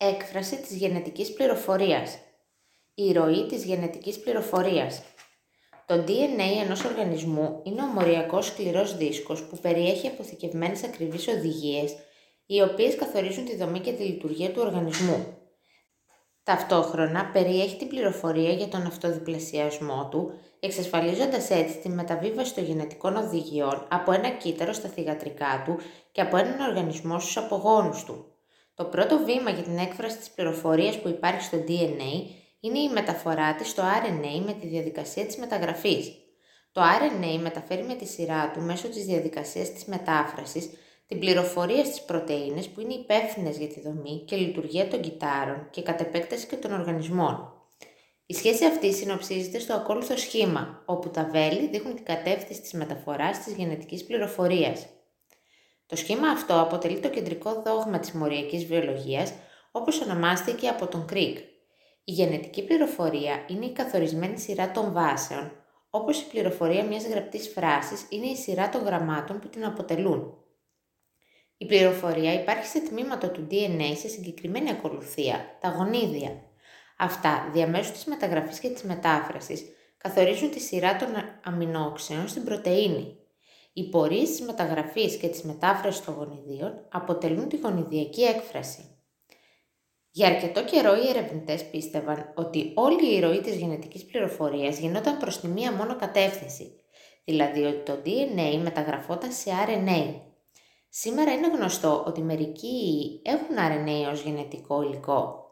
Έκφραση της γενετικής πληροφορίας. Η ροή της γενετικής πληροφορίας. Το DNA ενός οργανισμού είναι ο μοριακός σκληρός δίσκος που περιέχει αποθηκευμένες ακριβείς οδηγίες, οι οποίες καθορίζουν τη δομή και τη λειτουργία του οργανισμού. Ταυτόχρονα περιέχει την πληροφορία για τον αυτοδιπλασιασμό του, εξασφαλίζοντας έτσι τη μεταβίβαση των γενετικών οδηγιών από ένα κύτταρο στα θυγατρικά του και από έναν οργανισμό στους απογόνους του. Το πρώτο βήμα για την έκφραση της πληροφορίας που υπάρχει στο DNA είναι η μεταφορά της στο RNA με τη διαδικασία της μεταγραφής. Το RNA μεταφέρει με τη σειρά του μέσω της διαδικασίας της μετάφρασης την πληροφορία στις πρωτεΐνες που είναι υπεύθυνες για τη δομή και λειτουργία των κυτάρων και κατ' επέκταση και των οργανισμών. Η σχέση αυτή συνοψίζεται στο ακόλουθο σχήμα, όπου τα βέλη δείχνουν την κατεύθυνση της μεταφοράς της γενετικής πληροφορίας. Το σχήμα αυτό αποτελεί το κεντρικό δόγμα της μοριακής βιολογίας, όπως ονομάστηκε από τον Κρίκ. Η γενετική πληροφορία είναι η καθορισμένη σειρά των βάσεων, όπως η πληροφορία μιας γραπτής φράσης είναι η σειρά των γραμμάτων που την αποτελούν. Η πληροφορία υπάρχει σε τμήματα του DNA σε συγκεκριμένη ακολουθία, τα γονίδια. Αυτά, διαμέσου της μεταγραφής και της μετάφρασης, καθορίζουν τη σειρά των αμινόξεων στην πρωτεΐνη. Οι πορείε της μεταγραφής και της μετάφρασης των γονιδίων αποτελούν τη γονιδιακή έκφραση. Για αρκετό καιρό οι ερευνητές πίστευαν ότι όλη η ροή της γενετικής πληροφορίας γινόταν προς τη μία μόνο κατεύθυνση, δηλαδή ότι το DNA μεταγραφόταν σε RNA. Σήμερα είναι γνωστό ότι μερικοί έχουν RNA ως γενετικό υλικό.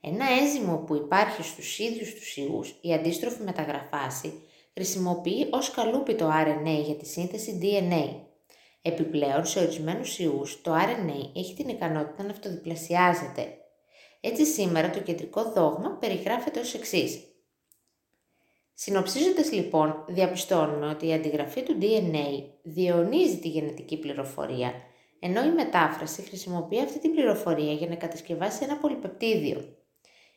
Ένα ένζυμο που υπάρχει στους ίδιους τους ιούς, η αντίστροφη μεταγραφάση, χρησιμοποιεί ως καλούπι το RNA για τη σύνθεση DNA. Επιπλέον, σε ορισμένους ιούς, το RNA έχει την ικανότητα να αυτοδιπλασιάζεται. Έτσι σήμερα το κεντρικό δόγμα περιγράφεται ως εξής. Συνοψίζοντας λοιπόν, διαπιστώνουμε ότι η αντιγραφή του DNA διαιωνίζει τη γενετική πληροφορία, ενώ η μετάφραση χρησιμοποιεί αυτή την πληροφορία για να κατασκευάσει ένα πολυπεπτίδιο.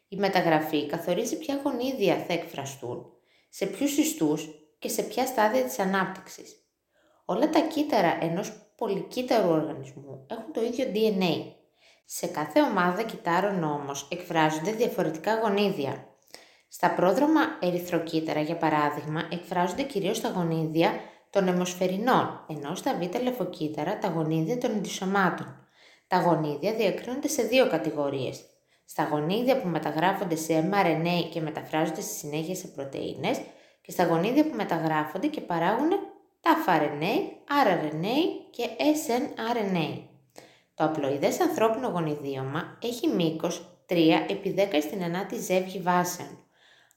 Η μεταγραφή καθορίζει ποια γονίδια θα εκφραστούν, σε ποιους ιστούς και σε ποια στάδια της ανάπτυξης. Όλα τα κύτταρα ενός πολυκύτταρου οργανισμού έχουν το ίδιο DNA. Σε κάθε ομάδα κυτάρων όμως εκφράζονται διαφορετικά γονίδια. Στα πρόδρομα ερυθροκύτταρα, για παράδειγμα, εκφράζονται κυρίως τα γονίδια των αιμοσφαιρινών, ενώ στα β' λεφοκύτταρα τα γονίδια των αντισωμάτων. Τα γονίδια διακρίνονται σε δύο κατηγορίες, στα γονίδια που μεταγράφονται σε mRNA και μεταφράζονται στη συνέχεια σε πρωτεΐνες και στα γονίδια που μεταγράφονται και παράγουν τα RNA, rRNA και snRNA. Το απλοειδές ανθρώπινο γονιδίωμα έχει μήκος 3 επί 10 στην 9η ζεύγη βάσεων.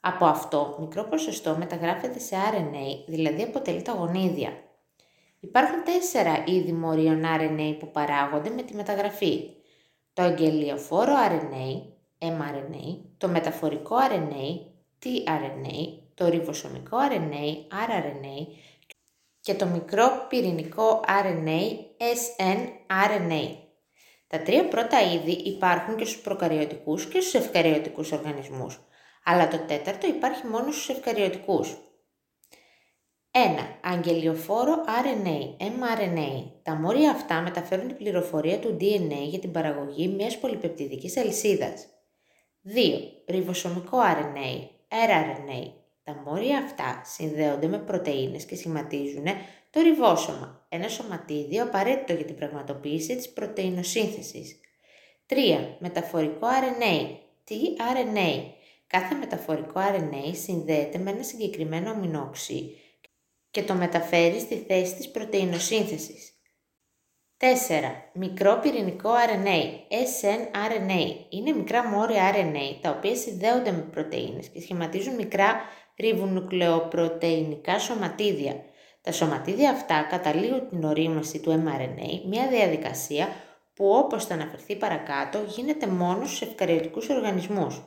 Από αυτό, μικρό ποσοστό μεταγράφεται σε RNA, δηλαδή αποτελεί τα γονίδια. Υπάρχουν τέσσερα είδη μορίων RNA που παράγονται με τη μεταγραφή το αγγελιοφόρο RNA, mRNA, το μεταφορικό RNA, tRNA, το ριβοσομικό RNA, rRNA και το μικρό πυρηνικό RNA, snRNA. Τα τρία πρώτα είδη υπάρχουν και στους προκαριωτικούς και στους ευκαριωτικούς οργανισμούς, αλλά το τέταρτο υπάρχει μόνο στους ευκαριωτικούς. 1. Αγγελιοφόρο RNA, mRNA. Τα μόρια αυτά μεταφέρουν την πληροφορία του DNA για την παραγωγή μιας πολυπεπτιδικής αλυσίδας. 2. Ριβοσομικό RNA, rRNA. Τα μόρια αυτά συνδέονται με πρωτεΐνες και σχηματίζουν το ριβόσωμα, ένα σωματίδιο απαραίτητο για την πραγματοποίηση της πρωτεϊνοσύνθεσης. 3. Μεταφορικό RNA, tRNA. Κάθε μεταφορικό RNA συνδέεται με ένα συγκεκριμένο αμινόξι και το μεταφέρει στη θέση της πρωτεϊνοσύνθεσης. 4. Μικρό πυρηνικό RNA, snRNA. Είναι μικρά μόρια RNA, τα οποία συνδέονται με πρωτεΐνες και σχηματίζουν μικρά ριβονουκλεοπρωτεϊνικά σωματίδια. Τα σωματίδια αυτά καταλήγουν την ορίμαση του mRNA, μια διαδικασία που όπως θα αναφερθεί παρακάτω γίνεται μόνος στους ευκαριωτικούς οργανισμούς.